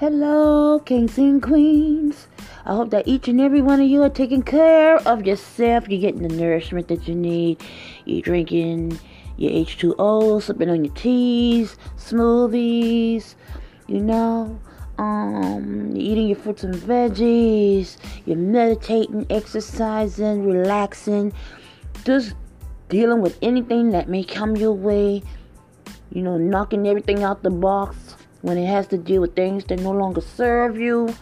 Hello, kings and queens. I hope that each and every one of you are taking care of yourself. You're getting the nourishment that you need. You're drinking your H2O, sipping on your teas, smoothies, you know. Um, eating your fruits and veggies. You're meditating, exercising, relaxing. Just dealing with anything that may come your way. You know, knocking everything out the box when it has to deal with things that no longer serve you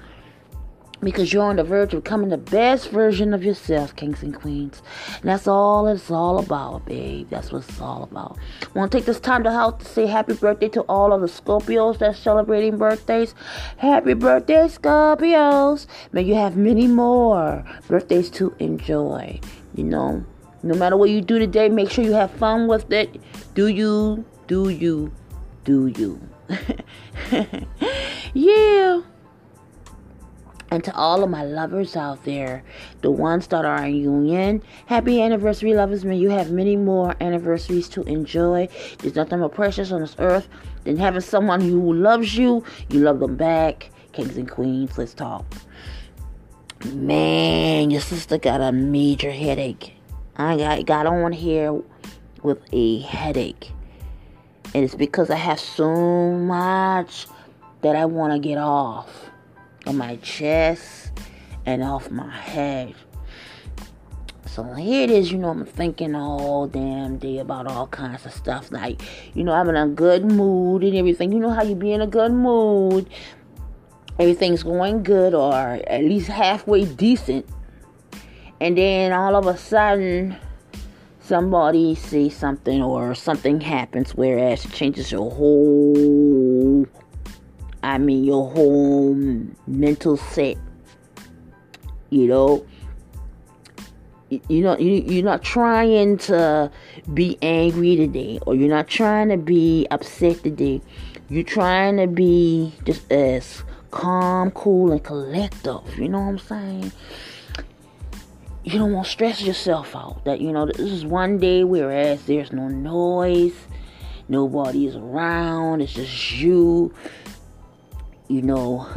because you're on the verge of becoming the best version of yourself, kings and queens. And that's all it's all about, babe. That's what it's all about. Want to take this time to help to say happy birthday to all of the Scorpios that's celebrating birthdays. Happy birthday, Scorpios. May you have many more birthdays to enjoy. You know, no matter what you do today, make sure you have fun with it. Do you, do you, do you. yeah. And to all of my lovers out there, the ones that are in union, happy anniversary, lovers. May you have many more anniversaries to enjoy. There's nothing more precious on this earth than having someone who loves you. You love them back. Kings and queens, let's talk. Man, your sister got a major headache. I got, got on here with a headache. And it's because I have so much that I want to get off of my chest and off my head. So here it is, you know, I'm thinking all damn day about all kinds of stuff. Like, you know, I'm in a good mood and everything. You know how you be in a good mood. Everything's going good or at least halfway decent. And then all of a sudden, somebody says something or something happens whereas it changes your whole I mean your whole mental set you know? You know you, you're not trying to be angry today or you're not trying to be upset today. You're trying to be just as calm cool and collective you know what i'm saying you don't want to stress yourself out. That you know this is one day whereas there's no noise. Nobody is around. It's just you. You know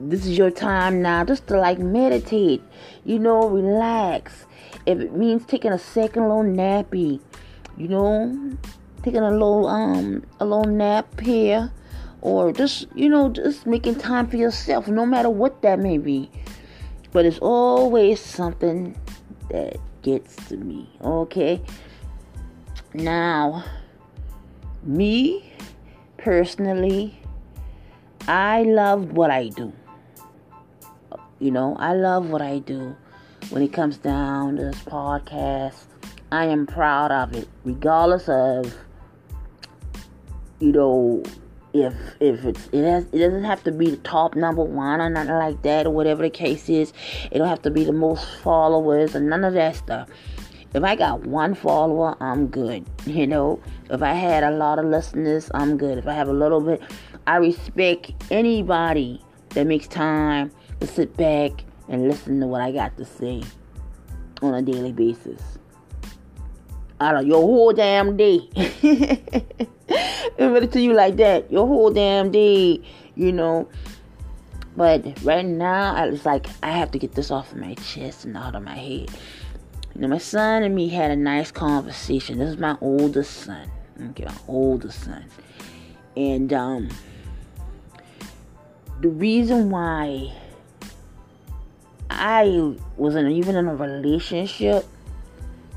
this is your time now just to like meditate. You know relax. If it means taking a second little nappy you know taking a little um a little nap here or just you know just making time for yourself no matter what that may be but it's always something that gets to me, okay? Now, me personally, I love what I do. You know, I love what I do when it comes down to this podcast. I am proud of it, regardless of, you know, if if it's it has it doesn't have to be the top number one or nothing like that or whatever the case is. It don't have to be the most followers or none of that stuff. If I got one follower, I'm good. You know, if I had a lot of listeners, I'm good. If I have a little bit, I respect anybody that makes time to sit back and listen to what I got to say on a daily basis. out of your whole damn day. Everybody to you like that, your whole damn day, you know. But right now, it's like I have to get this off of my chest and out of my head. You know, my son and me had a nice conversation. This is my oldest son. Okay, my oldest son. And um the reason why I wasn't even in a relationship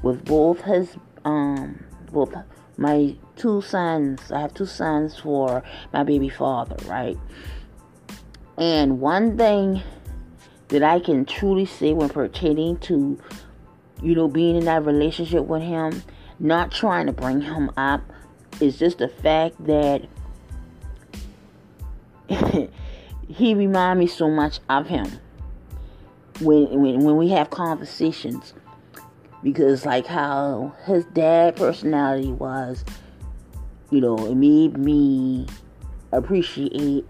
with both his um both my two sons. I have two sons for my baby father, right? And one thing that I can truly say when pertaining to, you know, being in that relationship with him, not trying to bring him up, is just the fact that he reminds me so much of him when when when we have conversations because like how his dad personality was you know it made me appreciate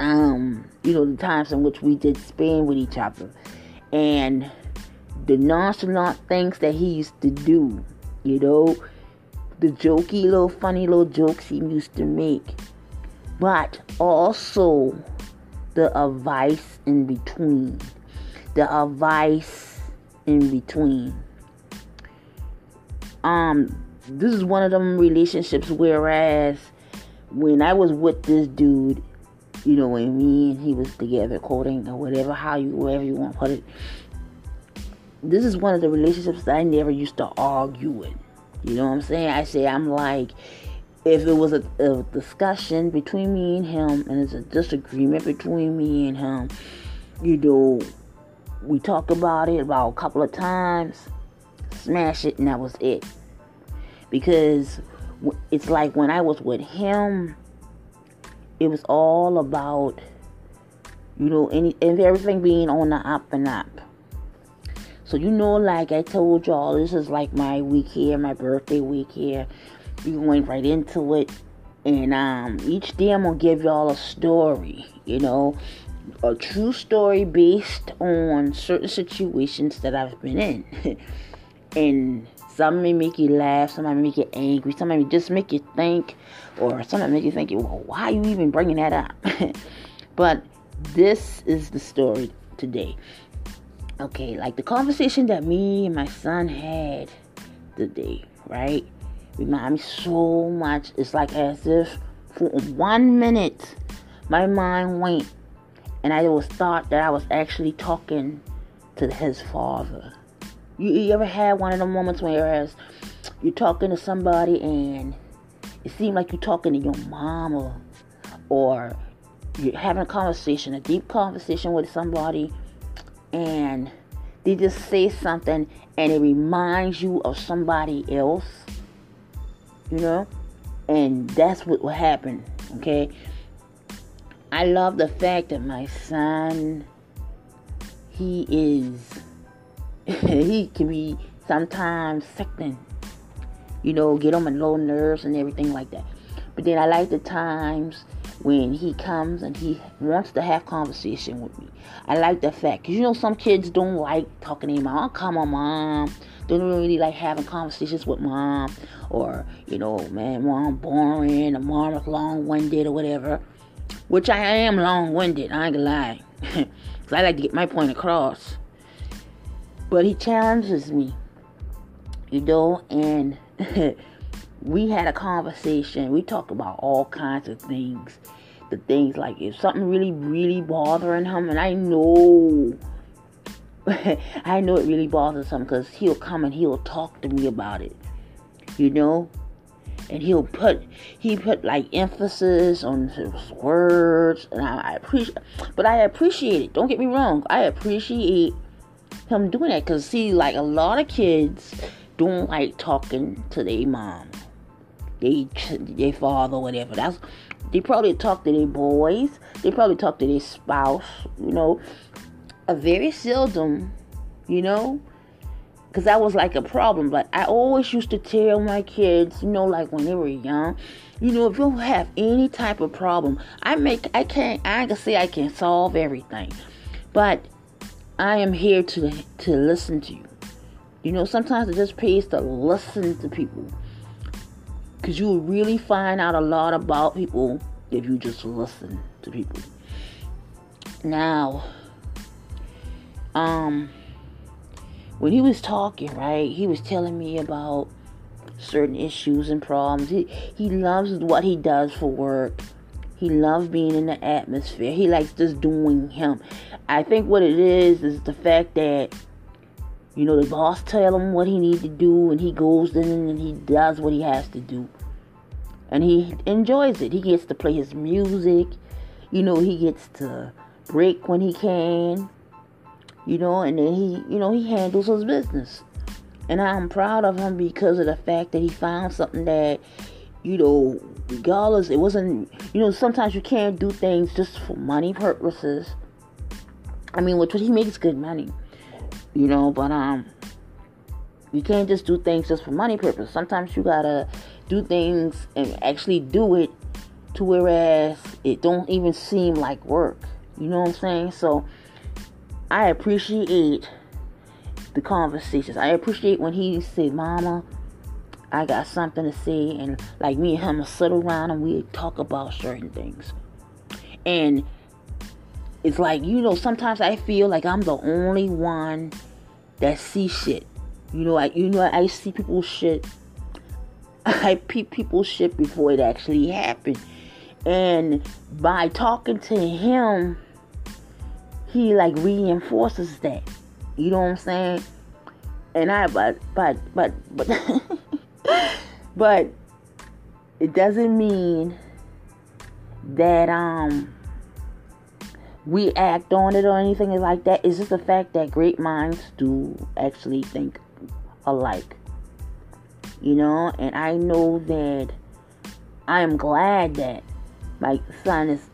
um, you know, the times in which we did spend with each other and the nonchalant things that he used to do, you know, the jokey little funny little jokes he used to make, but also the advice in between, the advice in between. Um, this is one of them relationships whereas when I was with this dude, you know, when me and he was together, quoting or whatever, how you, wherever you want to put it. This is one of the relationships that I never used to argue with. You know what I'm saying? I say I'm like, if it was a, a discussion between me and him, and it's a disagreement between me and him, you know, we talk about it about a couple of times, smash it, and that was it. Because it's like when I was with him, it was all about you know any and everything being on the up and up. So you know like i told y'all this is like my week here my birthday week here. We went right into it. And um each day i'm gonna give y'all a story you know a true story based on certain situations that i've been in. And some may make you laugh, some may make you angry, some may just make you think, or some may make you think, well, why are you even bringing that up? but this is the story today. Okay, like the conversation that me and my son had today, right? Remind me so much. It's like as if for one minute my mind went and I was thought that I was actually talking to his father. You, you ever had one of the moments where you're talking to somebody and it seemed like you're talking to your or, or you're having a conversation, a deep conversation with somebody, and they just say something and it reminds you of somebody else, you know? And that's what will happen, okay? I love the fact that my son, he is he can be sometimes sickening. You know, get on my low nerves and everything like that. But then I like the times when he comes and he wants to have conversation with me. I like the fact, cause you know some kids don't like talking to mom. Oh, come on, mom. They don't really like having conversations with mom, or you know, man, mom boring, or mom long-winded or whatever. Which I am long-winded. I ain't gonna lie, cause I like to get my point across. But he challenges me, you know, and we had a conversation. We talked about all kinds of things. The things like if something really, really bothering him, and I know, I know it really bothers him because he'll come and he'll talk to me about it, you know, and he'll put he put like emphasis on his words, and I, I appreciate, but I appreciate it. Don't get me wrong, I appreciate him doing that because see like a lot of kids don't like talking to their mom they their father whatever. That's they probably talk to their boys they probably talk to their spouse you know. A very seldom you know because that was like a problem. But i always used to tell my kids you know like when they were young you know if you have any type of problem i make i can't i can say i can solve everything. But I am here to to listen to you. You know, sometimes it just pays to listen to people. Because you will really find out a lot about people if you just listen to people. Now, um, when he was talking, right, he was telling me about certain issues and problems. He, he loves what he does for work. He loves being in the atmosphere. He likes just doing him. I think what it is is the fact that you know, the boss tell him what he needs to do, and he goes in and he does what he has to do. And he enjoys it. He gets to play his music. You know, he gets to break when he can. You know, and then he, you know, he handles his business. And I'm proud of him because of the fact that he found something that, you know, regardless, it wasn't, you know, sometimes you can't do things just for money purposes. I mean, which he makes good money you know but um you can't just do things just for money purpose. Sometimes you gotta do things and actually do it to whereas it don't even seem like work. You know what i'm saying? So i appreciate the conversations. I appreciate when he said mama i got something to say and like me and him will sit around and we talk about certain things and it's like you know sometimes I feel like I'm the only one that see shit. You know, I you know I see people shit. I peep people's shit before it actually happened, and by talking to him, he like reinforces that. You know what I'm saying? And I but but but but but it doesn't mean that um we act on it or anything like that. It's just the fact that great minds do actually think alike. You know, and I know that I am glad that my son is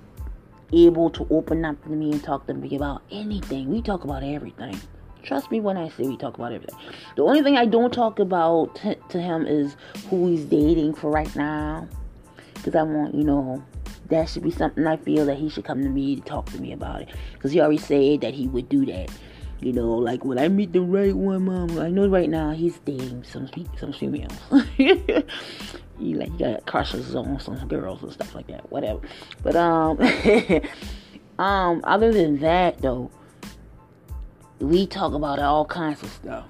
able to open up to me and talk to me about anything. We talk about everything. Trust me when I say we talk about everything. The only thing I don't talk about t- to him is who he's dating for right now. Because I want, you know, that should be something I feel that he should come to me to talk to me about it. Because he already said that he would do that. You know, like when I meet the right one, mom. I know right now he's dating some some females. he like he got crushes on some girls and stuff like that. Whatever. But um, um, other than that though, we talk about all kinds of stuff.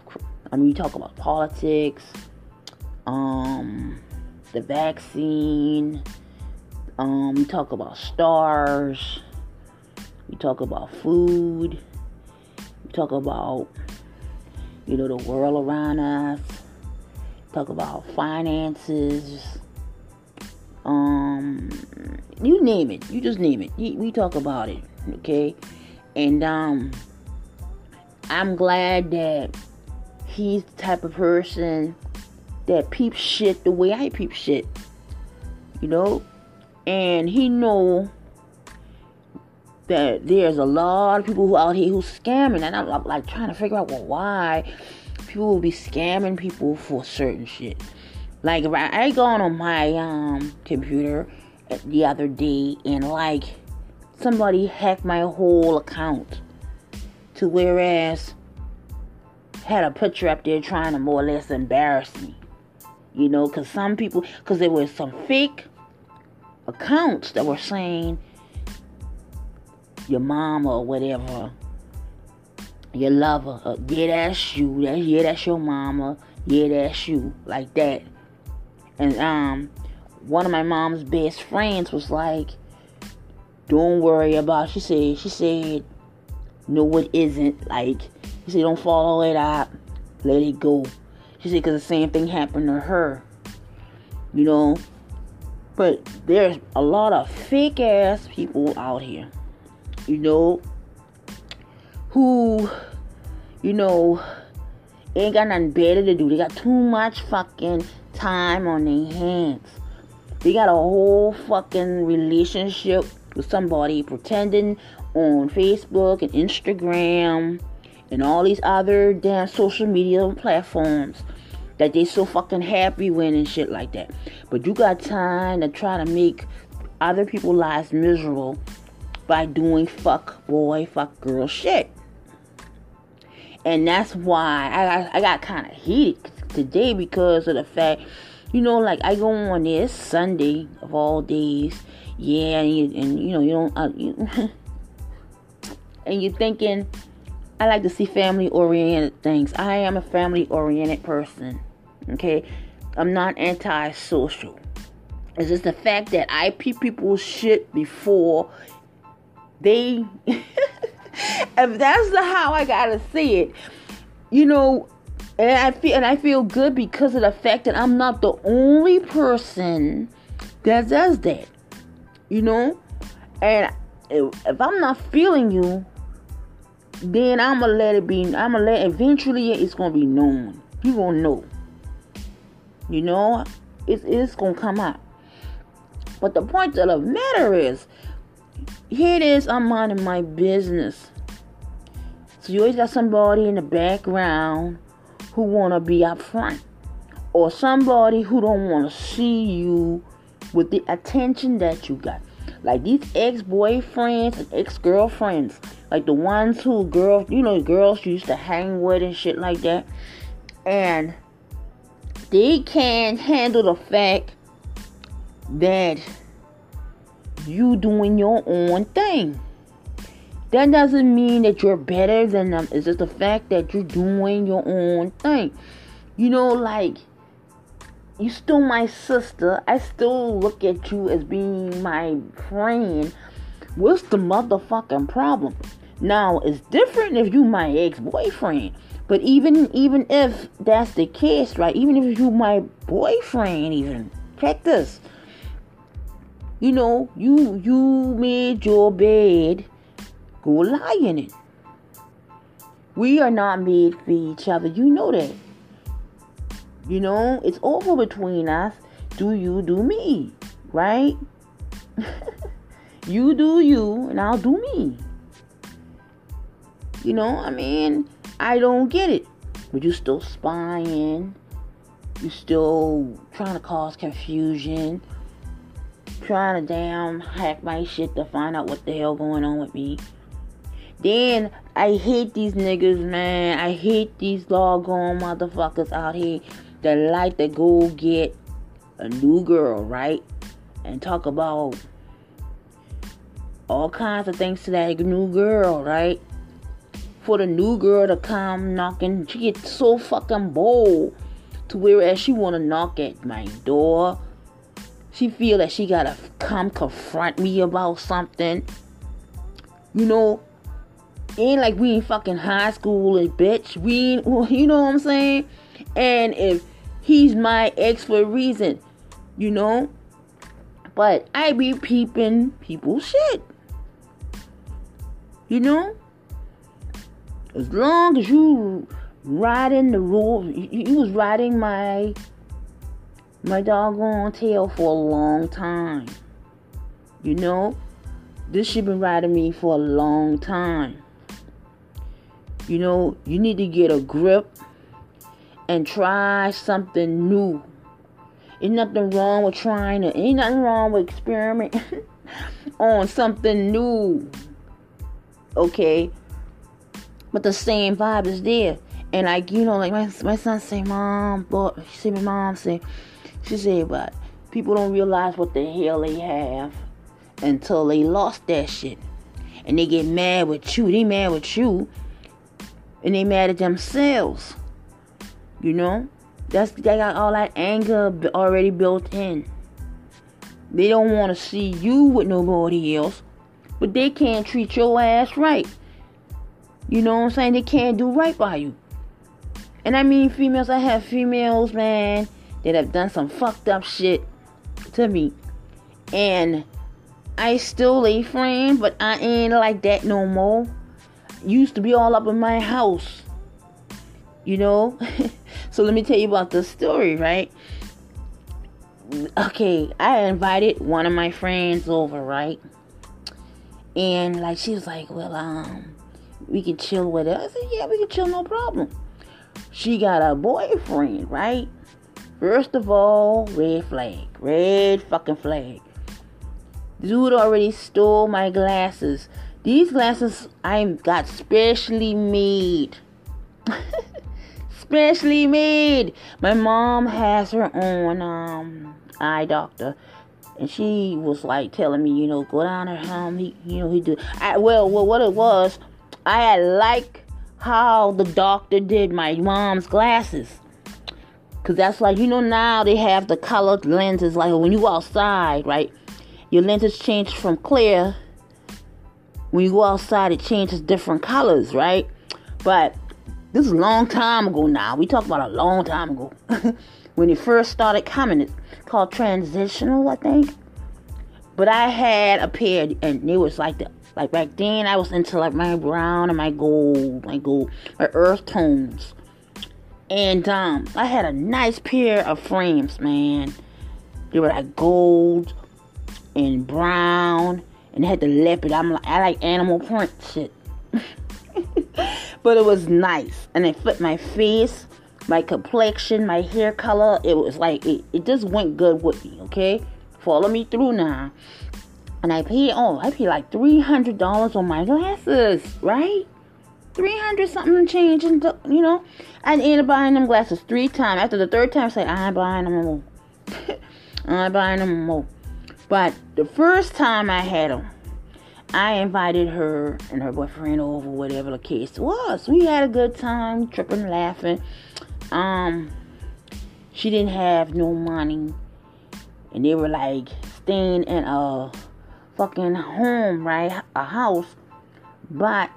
I mean, we talk about politics, um, the vaccine um, we talk about stars. We talk about food. We talk about, you know, the world around us. Talk about finances. Um, you name it. You just name it. We talk about it. Okay, and um, I'm glad that he's the type of person that peeps shit the way I peep shit. You know, and he know that there's a lot of people who out here who scamming and I'm like trying to figure out well why people will be scamming people for certain shit. Like I gone on my um computer the other day and like somebody hacked my whole account to whereas had a picture up there trying to more or less embarrass me. You know, because some people, because there was some fake accounts that were saying your mama or whatever, your lover, uh, yeah, that's you. That, yeah, that's your mama. Yeah, that's you. Like that. And um, one of my mom's best friends was like, "Don't worry about." She said. She said, "No, it isn't." Like, she said, "Don't follow it up. Let it go." She said, "Cause the same thing happened to her." You know, but there's a lot of fake ass people out here, you know, who, you know, ain't got nothing better to do. They got too much fucking time on their hands. They got a whole fucking relationship with somebody pretending on Facebook and Instagram and all these other damn social media platforms that they so fucking happy with and shit like that. But you got time to try to make other people's lives miserable by doing fuck boy, fuck girl shit. And that's why I got, I got kind of heated today because of the fact, you know, like I go on this Sunday of all days, yeah, and you, and, you know you don't, uh, you, and you're thinking, I like to see family oriented things. I am a family oriented person. Okay, I'm not anti-social. It's just the fact that I peep people's shit before they. if that's the how I gotta see it, you know, and I feel and I feel good because of the fact that I'm not the only person that does that. You know, and if I'm not feeling you, then I'm gonna let it be. I'm gonna let eventually it's gonna be known. You gonna know. You know, it's it's gonna come out. But the point of the matter is, here it is. I'm minding my business. So you always got somebody in the background who wanna be up front, or somebody who don't wanna see you with the attention that you got. Like these ex-boyfriends and ex-girlfriends, like the ones who girls, you know, girls used to hang with and shit like that, and they can't handle the fact that you doing your own thing. That doesn't mean that you're better than them. It's just the fact that you're doing your own thing. You know, like you still my sister. I still look at you as being my friend. What's the motherfucking problem? Now it's different if you my ex-boyfriend. But even even if that's the case, right? Even if you my boyfriend, even check this. You know, you you made your bed, go lie in it. We are not made for each other. You know that. You know, it's over between us. Do you do me, right? you do you, and I'll do me. You know, I mean, I don't get it. But you still spying. You still trying to cause confusion. Trying to damn hack my shit to find out what the hell going on with me. Then I hate these niggas, man. I hate these doggone motherfuckers out here that like to go get a new girl, right? And talk about all kinds of things to that new girl, right? for the new girl to come knocking. She gets so fucking bold to whereas she wanna knock at my door. She feel that she gotta come confront me about something. You know, ain't like we in fucking high school, and bitch. We you know what I'm saying? And if he's my ex for a reason, you know. But I be peeping people's shit. You know? As long as you riding the road, you was riding my my doggone tail for a long time. You know, this shit been riding me for a long time. You know, you need to get a grip and try something new. Ain't nothing wrong with trying to, ain't nothing wrong with experimenting on something new. Okay? but the same vibe is there. And like you know, like my my son say, "Mom," but she "My mom say," she said, "But people don't realize what the hell they have until they lost that shit, and they get mad with you. They mad with you, and they mad at themselves. You know, that's they got all that anger already built in. They don't want to see you with nobody else, but they can't treat your ass right." You know what I'm saying? They can't do right by you. And I mean females, I have females, man, that have done some fucked up shit to me. And I still a friend, but I ain't like that no more. Used to be all up in my house. You know? so let me tell you about the story, right? Okay, I invited one of my friends over, right? And like she was like, Well, um, we can chill with it. I said, yeah, we can chill, no problem. She got a boyfriend, right? First of all, red flag. Red fucking flag. Dude already stole my glasses. These glasses I got specially made Specially made. My mom has her own um eye doctor. And she was like telling me, you know, go down her home. He, you know, he do. I, well, well, what it was, I had like how the doctor did my mom's glasses. Cause that's like you know now they have the colored lenses. Like when you outside, right? Your lenses change from clear. When you go outside, it changes different colors, right? But this is a long time ago now. We talk about a long time ago. when it first started coming, it's called transitional, I think. But I had a pair, and it was like the like back then. I was into like my brown and my gold, my gold, my earth tones. And um, I had a nice pair of frames, man. They were like gold and brown, and they had the leopard. I'm like, I like animal print shit. but it was nice, and it fit my face, my complexion, my hair color. It was like it, it just went good with me. Okay, follow me through now. And I paid oh I paid like three hundred dollars on my glasses, right? 300 something change and you know I ended up buying them glasses three times after the third time I said I ain't buying them more I ain't buying them more but the first time I had them I invited her and her boyfriend over whatever the case was we had a good time tripping laughing um she didn't have no money and they were like staying in a fucking home right a house but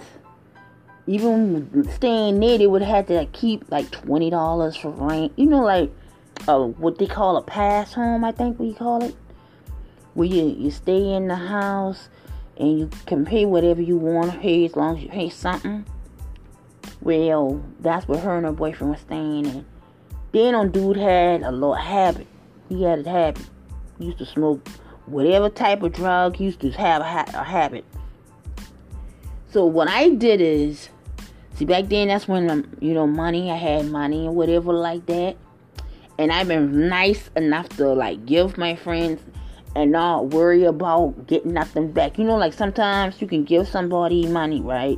even staying there, they would have to like, keep like twenty dollars for rent. You know, like uh, what they call a pass home. I think we call it, where you you stay in the house and you can pay whatever you want to pay as long as you pay something. Well, that's where her and her boyfriend was staying. And then on dude had a little habit. He had a habit. He used to smoke whatever type of drug. He used to have a, ha- a habit. So what I did is See, back then, that's when, um, you know, money, I had money or whatever like that. And I've been nice enough to, like, give my friends and not worry about getting nothing back. You know, like, sometimes you can give somebody money, right?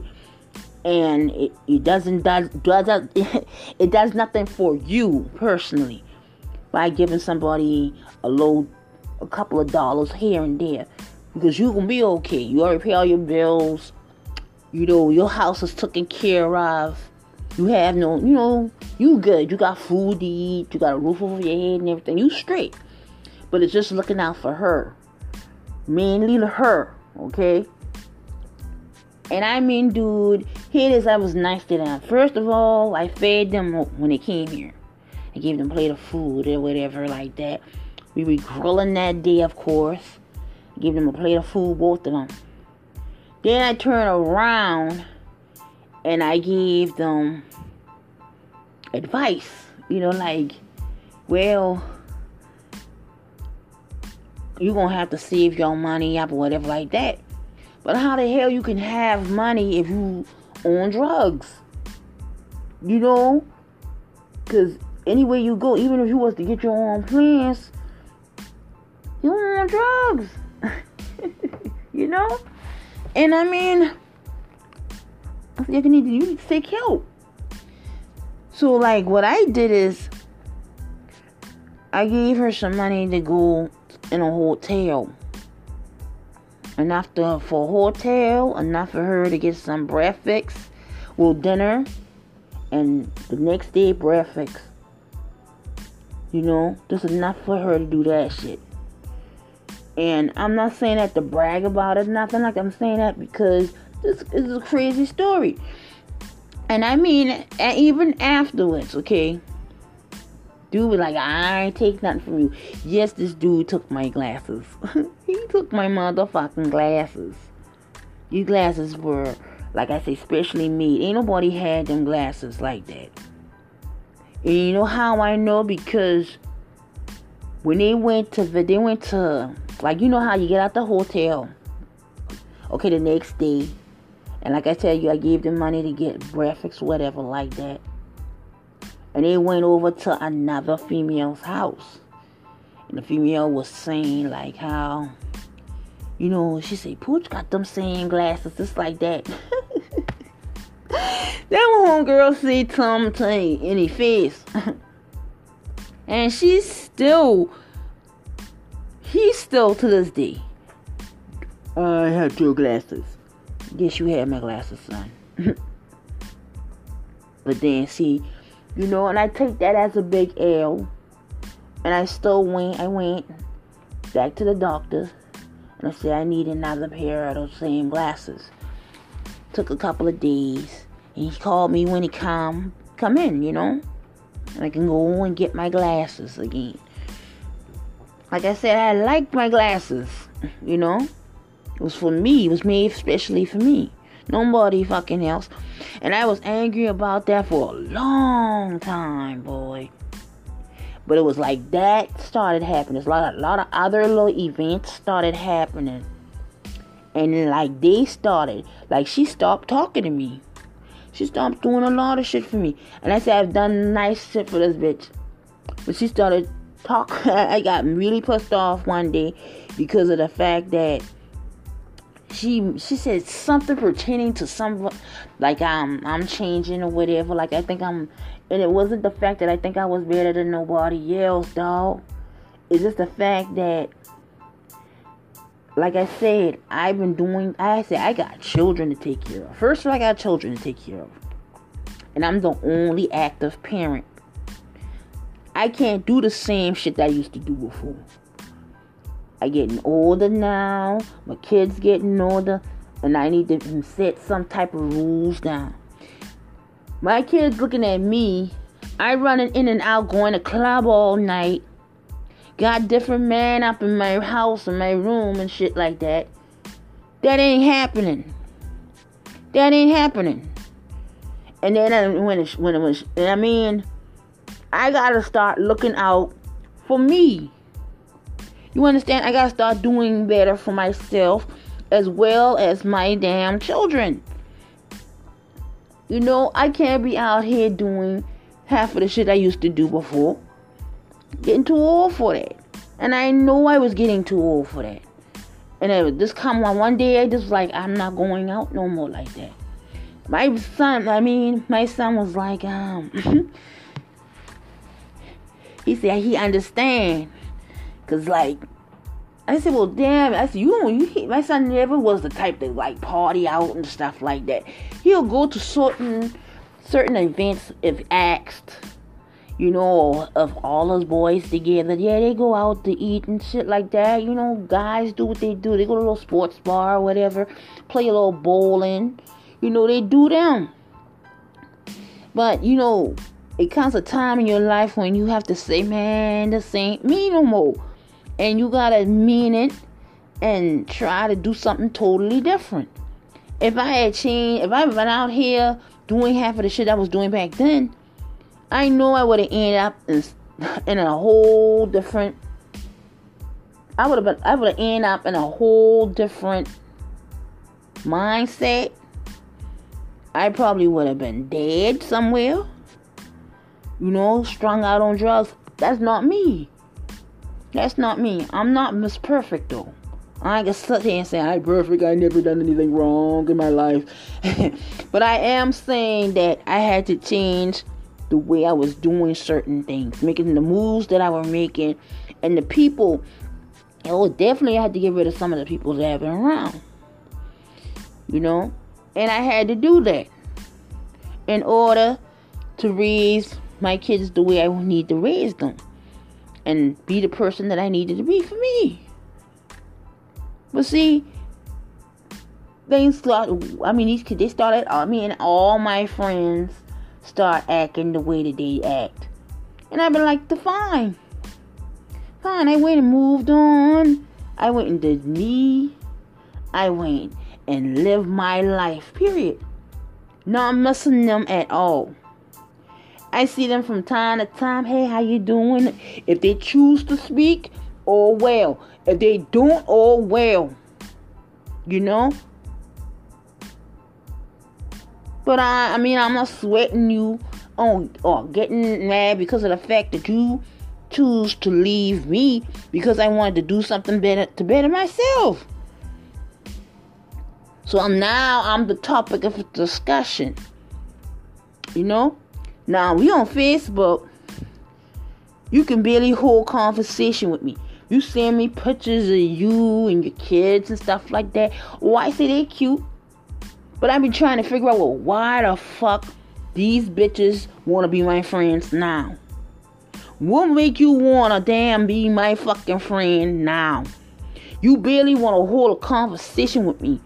And it, it doesn't, does, does, it does nothing for you personally by giving somebody a low, a couple of dollars here and there. Because you can be okay. You already pay all your bills you know, your house is taken care of. You have no, you know, you good. You got food to eat. You got a roof over your head and everything. You straight. But it's just looking out for her. Mainly her, okay? And I mean, dude, here it is. I was nice to them. First of all, I fed them when they came here. I gave them a plate of food or whatever like that. We were grilling that day, of course. I gave them a plate of food, both of them. Then I turned around and I gave them advice. You know, like, well, you're gonna have to save your money up or whatever like that. But how the hell you can have money if you on drugs? You know? Cause anywhere you go, even if you was to get your own plans, you on drugs. you know? And I mean, you need you need to seek help. So like what I did is I gave her some money to go in a hotel. Enough to, for a hotel, enough for her to get some breakfast, well dinner, and the next day breakfast. You know, just enough for her to do that shit. And I'm not saying that to brag about it, nothing like I'm saying that because this is a crazy story. And I mean, even afterwards, okay? Dude was like, I ain't take nothing from you. Yes, this dude took my glasses. he took my motherfucking glasses. These glasses were, like I say, specially made. Ain't nobody had them glasses like that. And you know how I know? Because when they went to, they went to like you know how you get out the hotel. Okay, the next day. And like I tell you, I gave them money to get graphics, whatever, like that. And they went over to another female's house. And the female was saying like how, you know, she said, Pooch got them same glasses, just like that. That one homegirl say something in his face. and she's still, he's still to this day. I had your glasses. Guess you had my glasses, son. but then, see, you know, and I take that as a big L. And I still went, I went back to the doctor. And I said, I need another pair of those same glasses. Took a couple of days. And he called me when he come, come in, you know. And I can go and get my glasses again. Like I said, I like my glasses, you know. It was for me. It was made especially for me. Nobody fucking else. And I was angry about that for a long time, boy. But it was like that started happening. A lot, a lot of other little events started happening. And like they started, like she stopped talking to me. She stopped doing a lot of shit for me. And I said, I've done nice shit for this bitch. But she started talking. I got really pissed off one day because of the fact that she she said something pertaining to some like I'm I'm changing or whatever. Like I think I'm and it wasn't the fact that I think I was better than nobody else, dog. It's just the fact that like I said, I've been doing I said I got children to take care of. First of all, I got children to take care of. And I'm the only active parent. I can't do the same shit that I used to do before. I getting older now. My kids getting older, and I need to set some type of rules down. My kids looking at me. I running in and out, going to club all night. Got different man up in my house, in my room, and shit like that. That ain't happening. That ain't happening. And then uh, when it, when it was, I mean, I gotta start looking out for me. You understand? I gotta start doing better for myself as well as my damn children. You know, I can't be out here doing half of the shit I used to do before. Getting too old for that. And I know I was getting too old for that. And it just come on one day I just like, I'm not going out no more like that. My son, I mean, my son was like, um he said he understand Cause like I said, well, damn. I said, you know, you my son never was the type to like party out and stuff like that. He'll go to certain certain events if asked. You know, of all those boys together, yeah, they go out to eat and shit like that. You know, guys do what they do. They go to a little sports bar or whatever, play a little bowling. You know, they do them. But you know, it comes a time in your life when you have to say, man, this ain't me no more and you gotta mean it and try to do something totally different. If I had changed, if I been out here doing half of the shit I was doing back then, I know I would have ended up in, in a whole different. I would have been. I would have ended up in a whole different mindset. I probably would have been dead somewhere. You know, strung out on drugs. That's not me. That's not me. I'm not Miss Perfect though. I gonna sit here and say I'm perfect. I never done anything wrong in my life. but I am saying that I had to change the way I was doing certain things, making the moves that I was making, and the people. Oh, definitely I had to get rid of some of the people that I've been around. You know, and I had to do that in order to raise my kids the way I need to raise them and be the person that I needed to be for me. But see, things start. I mean, these kids they started. Uh, I mean, all my friends start acting the way that they act, and I've been like, the fine, fine. I went and moved on. I went and did me. I went and lived my life. Period. Not missing them at all. I see them from time to time. Hey, how you doing? If they choose to speak, oh well. If they don't, oh well. You know? But I, I mean, I'm not sweating you on or getting mad because of the fact that you choose to leave me because I wanted to do something better to better myself. So I'm now I'm the topic of discussion. You know? Now we on Facebook. You can barely hold conversation with me. You send me pictures of you and your kids and stuff like that. Oh, I say they cute. But I've been trying to figure out, well, why the fuck these bitches want to be my friends now? What make you want to damn be my fucking friend now? You barely want to hold a conversation with me.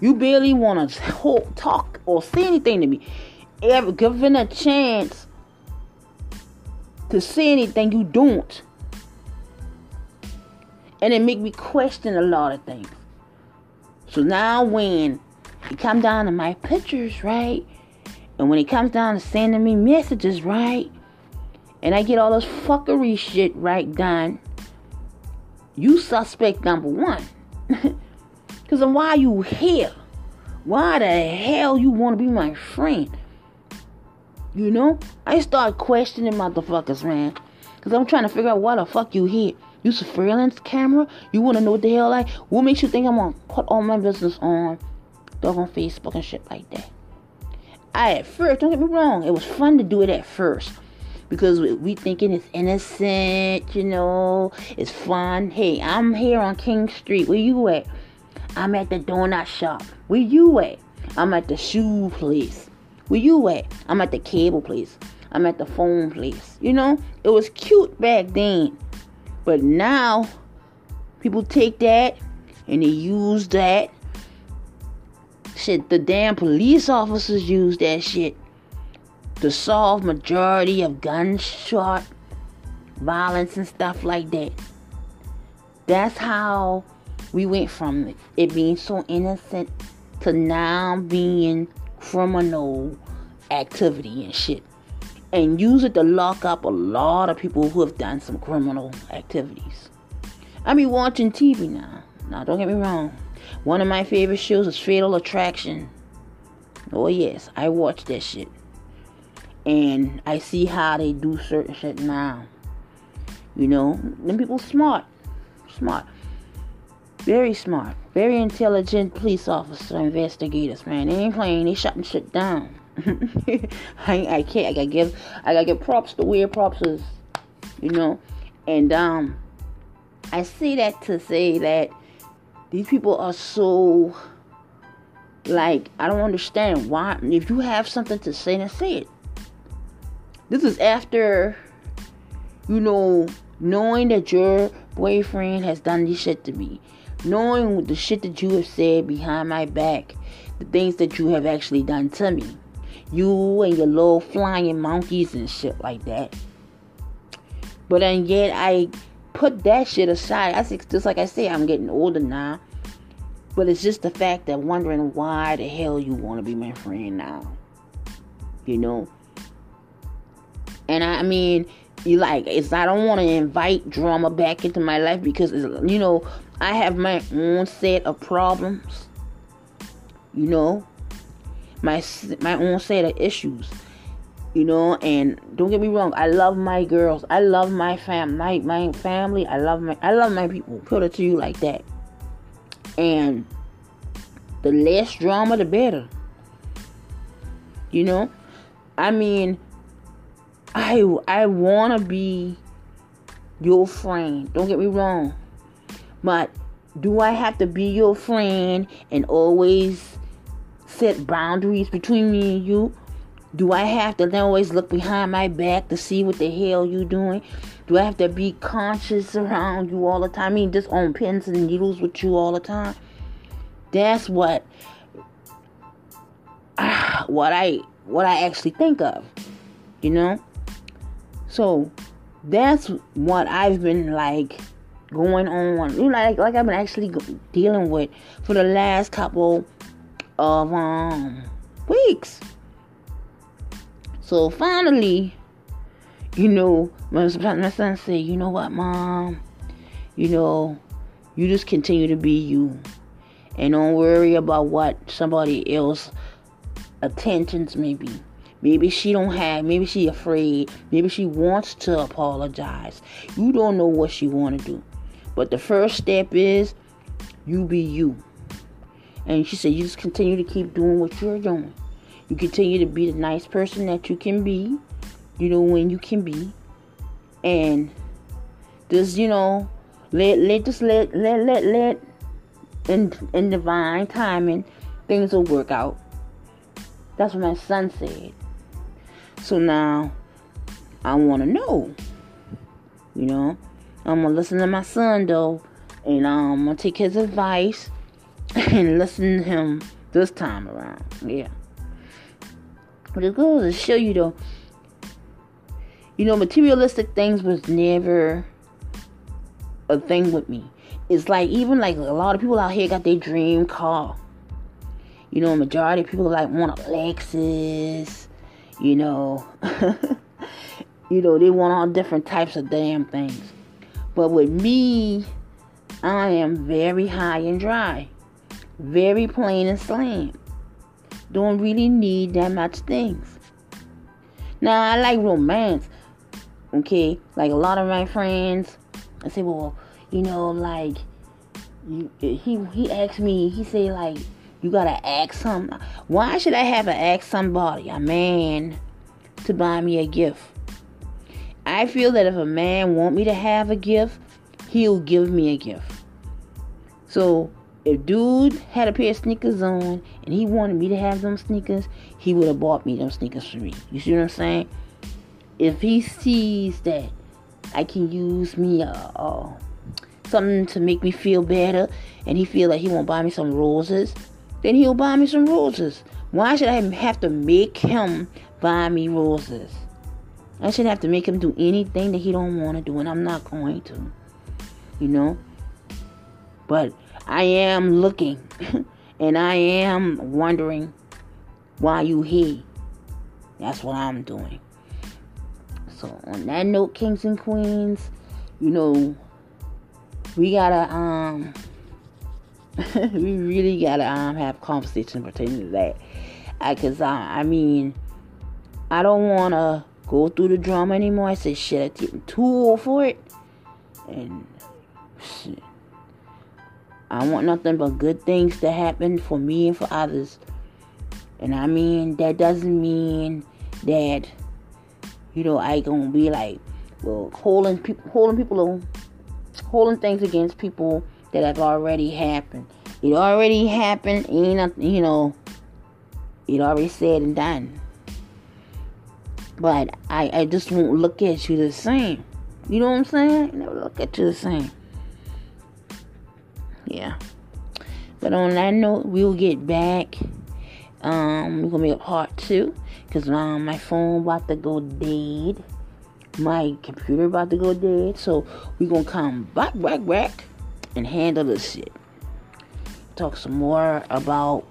You barely want to talk or say anything to me. Ever given a chance to say anything, you don't. And it make me question a lot of things. So now when it comes down to my pictures, right? And when it comes down to sending me messages, right? And I get all this fuckery shit right done, you suspect number one. Because then why you here? Why the hell you want to be my friend? You know? I start questioning motherfuckers, man. Because I'm trying to figure out why the fuck you here. You surveillance camera? You want to know what the hell like? What makes you think I'm to put all my business on, dog on Facebook and shit like that? I, at first, don't get me wrong, it was fun to do it at first because we thinking it's innocent, you know, it's fun. Hey, I'm here on King Street. Where you at? I'm at the donut shop. Where you at? I'm at the shoe place. Where you at? I'm at the cable place. I'm at the phone place. You know, it was cute back then. But now, people take that and they use that. Shit, the damn police officers use that shit to solve majority of gunshot violence and stuff like that. That's how we went from it being so innocent to now being criminal activity and shit. And use it to lock up a lot of people who have done some criminal activities. I be watching TV now. Now, don't get me wrong. One of my favorite shows is Fatal Attraction. Oh, yes, I watch that shit. And I see how they do certain shit now. You know, them people smart. Smart. Very smart. Very intelligent police officer, investigators, man. They ain't playing, they shutting shit down. I, I can't. I gotta give. I gotta give props to where props is. You know, and um, I say that to say that these people are so like I don't understand why. If you have something to say, then say it. This is after, you know, knowing that your boyfriend has done this shit to me, knowing the shit that you have said behind my back, the things that you have actually done to me you and your little flying monkeys and shit like that. But and yet I put that shit aside. I think just like I say, I'm getting older now. But it's just the fact that wondering why the hell you want to be my friend now. You know? And I, mean, you like, it's I don't want to invite drama back into my life because, you know, I have my own set of problems. You know? my my own set of issues you know and don't get me wrong i love my girls i love my fam my, my family i love my i love my people put it to you like that and the less drama the better you know i mean i i want to be your friend don't get me wrong but do i have to be your friend and always set boundaries between me and you? Do I have to always look behind my back to see what the hell you doing? Do I have to be conscious around you all the time? I mean, just on pins and needles with you all the time? That's what, what I, what I actually think of, you know. So that's what I've been like going on, you know, like like I've been actually dealing with for the last couple of um weeks. So finally, you know, my, son said, you know what, mom? You know, you just continue to be you. And don't worry about what somebody else attentions may be. Maybe she don't have, maybe she afraid, maybe she wants to apologize. You don't know what she want to do. But the first step is you be you. And she said, You just continue to keep doing what you're doing. You continue to be the nice person that you can be, you know, when you can be. And just, you know, let let just let let let let in in divine timing things will work out. That's what my son said. So now I wanna know. You know? I'm gonna listen to my son though, and um, I'm gonna take his advice and listen to him this time around. Yeah. But it goes to show you though, you know, materialistic things was never a thing with me. It's like even like a lot of people out here got their dream car. You know, majority of people like want a Lexus. You know, you know they want all different types of damn things. But with me, I am very high and dry, very plain and slim. Don't really need that much things. Now I like romance. Okay, like a lot of my friends, I say, well, you know, like he he asked me, he said like you gotta ask some. Why should I have to ask somebody, a man, to buy me a gift? I feel that if a man want me to have a gift, he'll give me a gift. So if dude had a pair of sneakers on and he wanted me to have them sneakers, he would have bought me them sneakers for me. You see what I'm saying? If he sees that I can use me uh, uh, something to make me feel better, and he feel like he won't buy me some roses, then he'll buy me some roses. Why should I have to make him buy me roses? I shouldn't have to make him do anything that he don't want to do, and I'm not going to. You know? But I am looking, and I am wondering why you here. That's what I'm doing. So on that note, kings and queens, you know, we gotta um we really gotta um, have conversation pertaining to that. I, I, I mean, I don't want to go through the drama anymore. I said, shit, I'm getting too old for it. And, shit. I want nothing but good things to happen for me and for others. And I mean, that doesn't mean that, you know, I gonna be like, well, holding people, holding people, holding things against people that have already happened. It already happened, ain't nothing, you know, it already said and done. But I, I just won't look at you the same. You know what I'm saying? I never look at you the same. Yeah. But on that note, we'll get back. Um, we're gonna make a part two. Cause um, my phone about to go dead. My computer about to go dead. So we're gonna come back, back, back and handle this shit. Talk some more about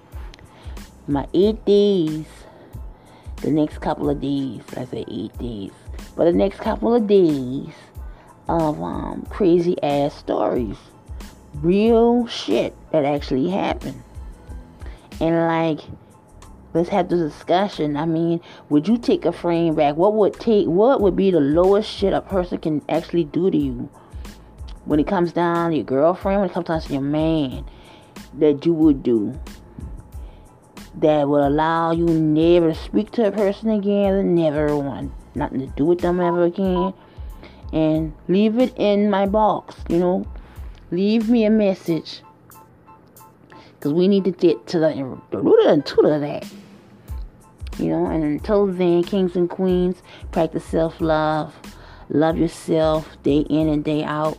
my eight days. The next couple of days, I say eight days, but the next couple of days of um, crazy ass stories, real shit that actually happened, and like let's have the discussion. I mean, would you take a frame back? What would take? What would be the lowest shit a person can actually do to you? when it comes down to your girlfriend, when it comes down to your man, that you would do that will allow you never to speak to a person again never want nothing to do with them ever again. And leave it in my box, you know. Leave me a message. Because we need to get to the, the root of that. You know, and until then, kings and queens, practice self love. Love yourself day in and day out.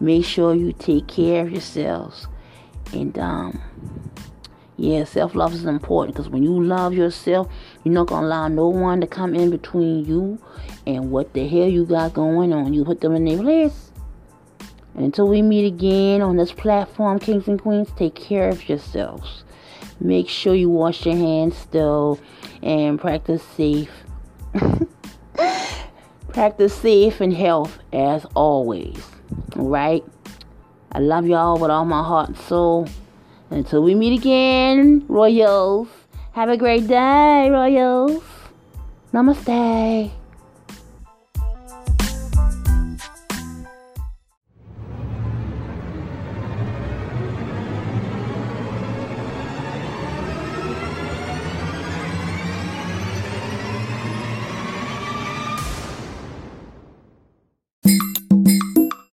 Make sure you take care of yourselves. And um, yeah, self love is important because when you love yourself, you're not gonna allow no one to come in between you and what the hell you got going on. You put them in their place. Until we meet again on this platform, Kings and Queens, take care of yourselves. Make sure you wash your hands still and practice safe. practice safe and health as always. All right? I love y'all with all my heart and soul. Until we meet again, Royals. Have a great day, Royals. Namaste.